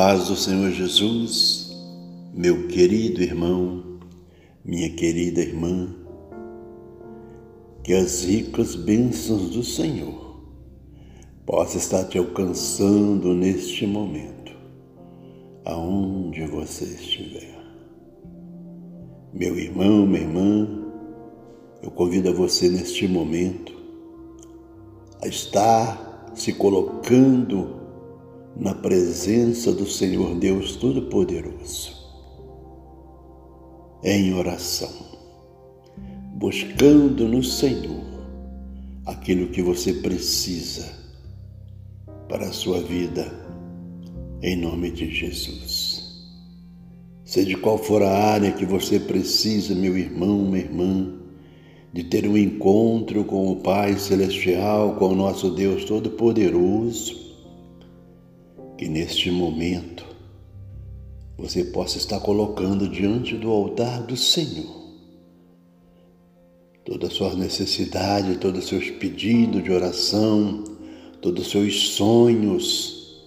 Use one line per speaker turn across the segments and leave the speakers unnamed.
paz do Senhor Jesus, meu querido irmão, minha querida irmã, que as ricas bênçãos do Senhor possam estar te alcançando neste momento, aonde você estiver. Meu irmão, minha irmã, eu convido a você neste momento a estar se colocando na presença do Senhor Deus Todo-Poderoso, em oração, buscando no Senhor aquilo que você precisa para a sua vida, em nome de Jesus. Seja qual for a área que você precisa, meu irmão, minha irmã, de ter um encontro com o Pai Celestial, com o nosso Deus Todo-Poderoso, que neste momento você possa estar colocando diante do altar do Senhor todas as suas necessidades, todos os seus pedidos de oração, todos os seus sonhos,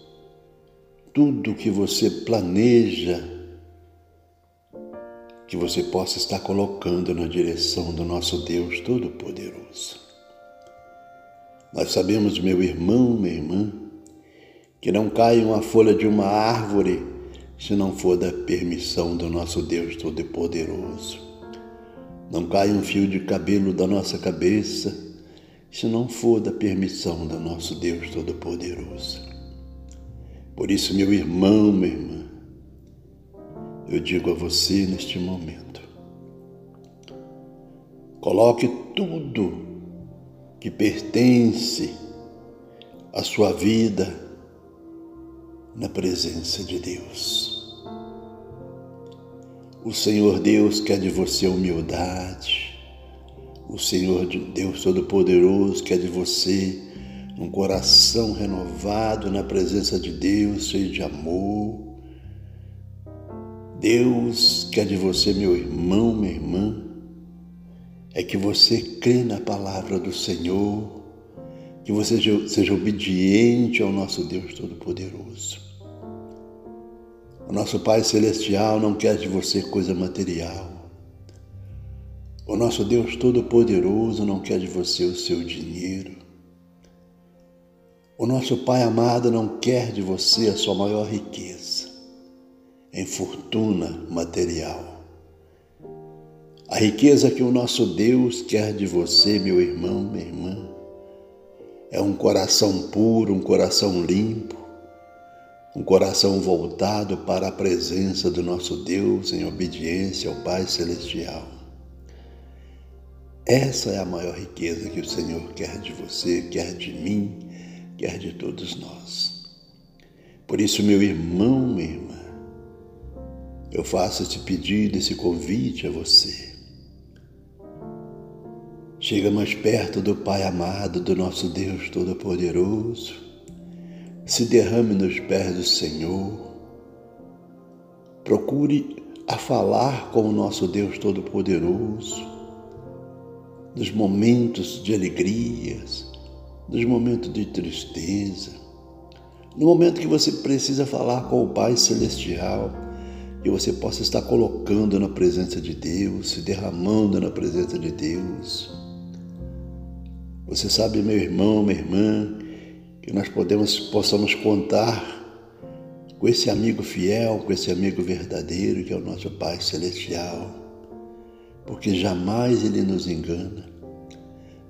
tudo que você planeja, que você possa estar colocando na direção do nosso Deus Todo-Poderoso. Nós sabemos, meu irmão, minha irmã, que não caia uma folha de uma árvore se não for da permissão do nosso Deus Todo-Poderoso. Não caia um fio de cabelo da nossa cabeça se não for da permissão do nosso Deus Todo-Poderoso. Por isso, meu irmão, minha irmã, eu digo a você neste momento: coloque tudo que pertence à sua vida na presença de Deus. O Senhor Deus quer de você humildade. O Senhor Deus Todo-Poderoso quer de você um coração renovado na presença de Deus, cheio de amor. Deus quer de você, meu irmão, minha irmã, é que você crê na palavra do Senhor, que você seja obediente ao nosso Deus Todo-Poderoso. O nosso Pai Celestial não quer de você coisa material. O nosso Deus Todo-Poderoso não quer de você o seu dinheiro. O nosso Pai amado não quer de você a sua maior riqueza em fortuna material. A riqueza que o nosso Deus quer de você, meu irmão, minha irmã, é um coração puro, um coração limpo, um coração voltado para a presença do nosso Deus em obediência ao Pai Celestial. Essa é a maior riqueza que o Senhor quer de você, quer de mim, quer de todos nós. Por isso, meu irmão, minha irmã, eu faço esse pedido, esse convite a você. Chega mais perto do Pai amado, do nosso Deus Todo-Poderoso se derrame nos pés do Senhor. Procure a falar com o nosso Deus Todo-Poderoso, nos momentos de alegrias, nos momentos de tristeza, no momento que você precisa falar com o Pai Celestial, que você possa estar colocando na presença de Deus, se derramando na presença de Deus. Você sabe, meu irmão, minha irmã, que nós podemos, possamos contar com esse amigo fiel, com esse amigo verdadeiro que é o nosso Pai Celestial, porque jamais Ele nos engana,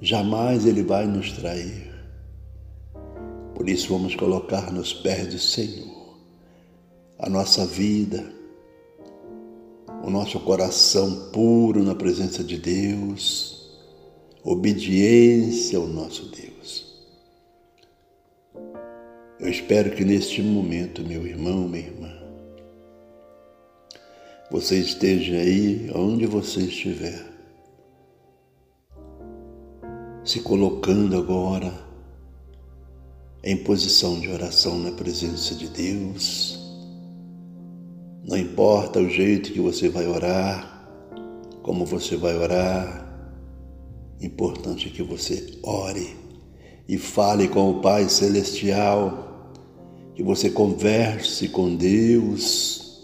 jamais Ele vai nos trair. Por isso vamos colocar nos pés do Senhor a nossa vida, o nosso coração puro na presença de Deus, obediência ao nosso Deus. Eu espero que neste momento, meu irmão, minha irmã, você esteja aí onde você estiver, se colocando agora em posição de oração na presença de Deus. Não importa o jeito que você vai orar, como você vai orar, importante é que você ore e fale com o Pai Celestial que você converse com Deus,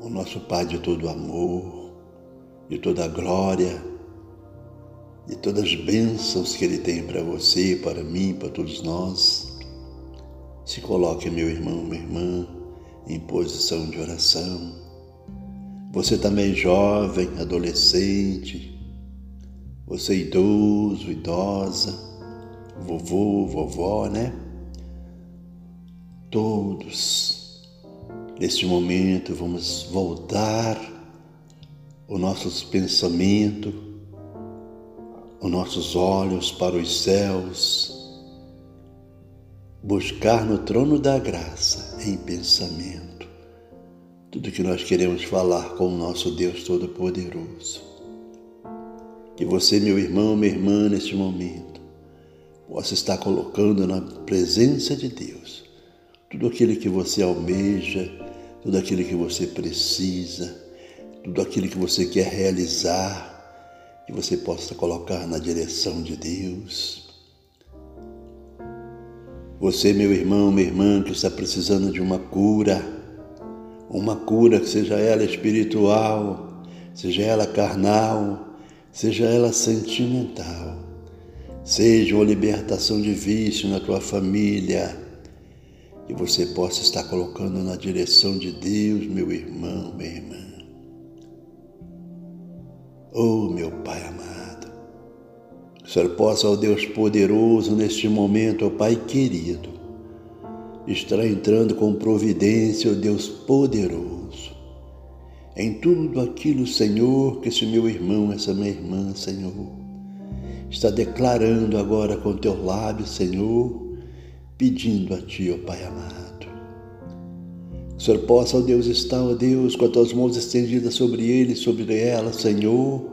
o nosso Pai de todo amor, de toda glória, de todas as bênçãos que Ele tem para você, para mim, para todos nós. Se coloque, meu irmão, minha irmã, em posição de oração. Você também jovem, adolescente, você idoso, idosa, vovô, vovó, né? Todos, neste momento, vamos voltar os nossos pensamentos, os nossos olhos para os céus, buscar no trono da graça em pensamento tudo que nós queremos falar com o nosso Deus Todo-Poderoso. Que você, meu irmão, minha irmã, neste momento, possa estar colocando na presença de Deus tudo aquilo que você almeja, tudo aquilo que você precisa, tudo aquilo que você quer realizar, que você possa colocar na direção de Deus. Você, meu irmão, minha irmã, que está precisando de uma cura, uma cura que seja ela espiritual, seja ela carnal, seja ela sentimental, seja uma libertação de vício na tua família, que você possa estar colocando na direção de Deus, meu irmão, minha irmã. Oh, meu Pai amado, que o Senhor possa, ó oh Deus poderoso, neste momento, ó oh Pai querido, estar entrando com providência, ó oh Deus poderoso, em tudo aquilo, Senhor, que esse meu irmão, essa minha irmã, Senhor, está declarando agora com teu lábio, Senhor, pedindo a Ti, ó Pai amado. Que o Senhor possa, ó Deus, estar, ó Deus, com as Tuas mãos estendidas sobre ele, sobre ela, Senhor,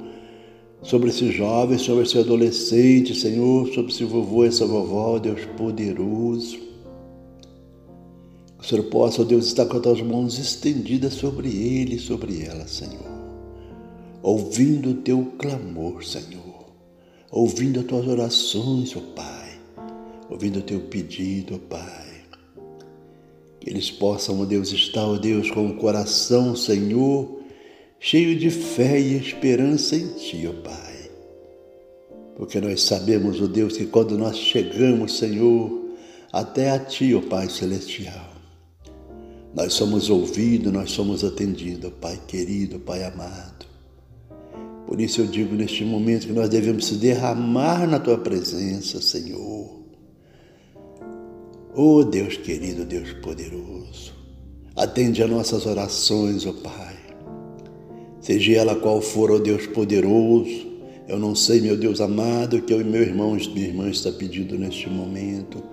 sobre esse jovem, sobre esse adolescente, Senhor, sobre esse vovô, essa vovó, Deus poderoso. Que o Senhor possa, ó Deus, estar com as Tuas mãos estendidas sobre ele, sobre ela, Senhor, ouvindo o Teu clamor, Senhor, ouvindo as Tuas orações, ó Pai ouvindo o teu pedido, Pai. Que eles possam, ó Deus, estar, ó Deus, com o coração, Senhor, cheio de fé e esperança em Ti, ó Pai. Porque nós sabemos, ó Deus, que quando nós chegamos, Senhor, até a Ti, ó Pai Celestial, nós somos ouvidos, nós somos atendidos, Pai querido, Pai amado. Por isso eu digo neste momento que nós devemos se derramar na Tua presença, Senhor Oh Deus querido, Deus poderoso, atende a nossas orações, ó oh Pai. Seja ela qual for, ó oh Deus poderoso, eu não sei, meu Deus amado, o que eu e meu irmão minha irmã está pedindo neste momento,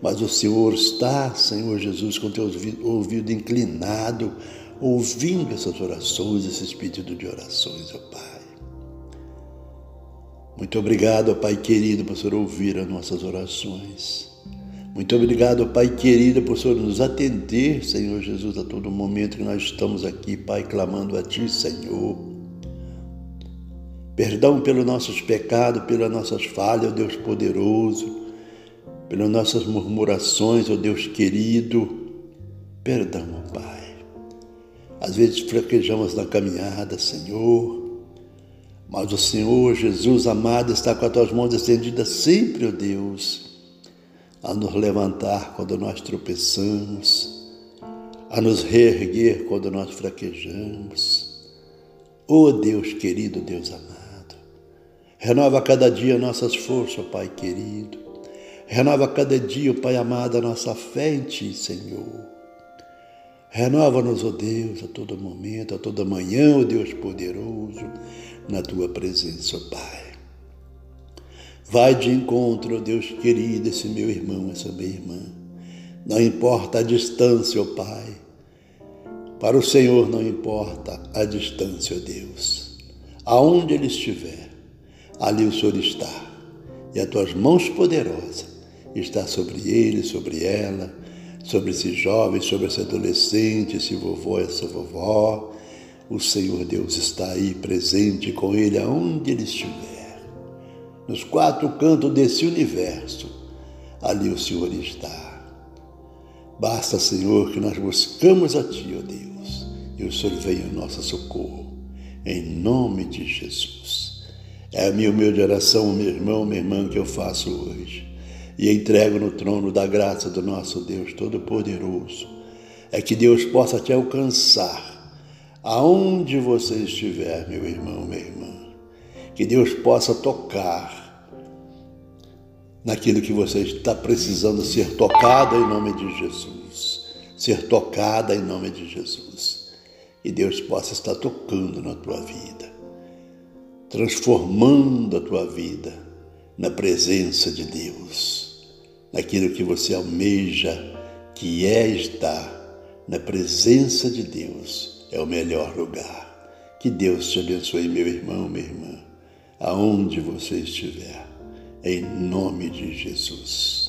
mas o Senhor está, Senhor Jesus, com teu ouvido inclinado, ouvindo essas orações, esses pedidos de orações, ó oh Pai. Muito obrigado, ó Pai querido, por Senhor ouvir as nossas orações. Muito obrigado, Pai querido, por Senhor nos atender, Senhor Jesus, a todo momento que nós estamos aqui, Pai, clamando a Ti, Senhor. Perdão pelos nossos pecados, pelas nossas falhas, ó Deus poderoso, pelas nossas murmurações, ó Deus querido. Perdão, ó Pai. Às vezes fraquejamos na caminhada, Senhor, mas o Senhor Jesus amado está com as tuas mãos estendidas sempre, ó Deus a nos levantar quando nós tropeçamos, a nos reerguer quando nós fraquejamos. Oh Deus querido, Deus amado, renova cada dia nossas forças, Pai querido. Renova cada dia, Pai amado, a nossa fé em Ti, Senhor. Renova-nos, ó oh Deus, a todo momento, a toda manhã, ó oh Deus poderoso, na Tua presença, oh Pai. Vai de encontro, Deus querido, esse meu irmão, essa minha irmã. Não importa a distância, ó Pai. Para o Senhor não importa a distância, ó Deus. Aonde ele estiver, ali o Senhor está. E as tuas mãos poderosas está sobre ele, sobre ela, sobre esse jovem, sobre esse adolescente, esse vovô, essa vovó. O Senhor Deus está aí presente com ele aonde ele estiver nos quatro cantos desse universo, ali o Senhor está. Basta, Senhor, que nós buscamos a Ti, ó Deus, e o Senhor venha em nosso socorro, em nome de Jesus. É a minha humilde oração, meu irmão, minha irmã, que eu faço hoje e entrego no trono da graça do nosso Deus Todo-Poderoso. É que Deus possa te alcançar aonde você estiver, meu irmão, minha irmã. Que Deus possa tocar naquilo que você está precisando ser tocada em nome de Jesus. Ser tocada em nome de Jesus. Que Deus possa estar tocando na tua vida, transformando a tua vida na presença de Deus, naquilo que você almeja, que é estar na presença de Deus, é o melhor lugar. Que Deus te abençoe, meu irmão, minha irmã, aonde você estiver em nome de Jesus.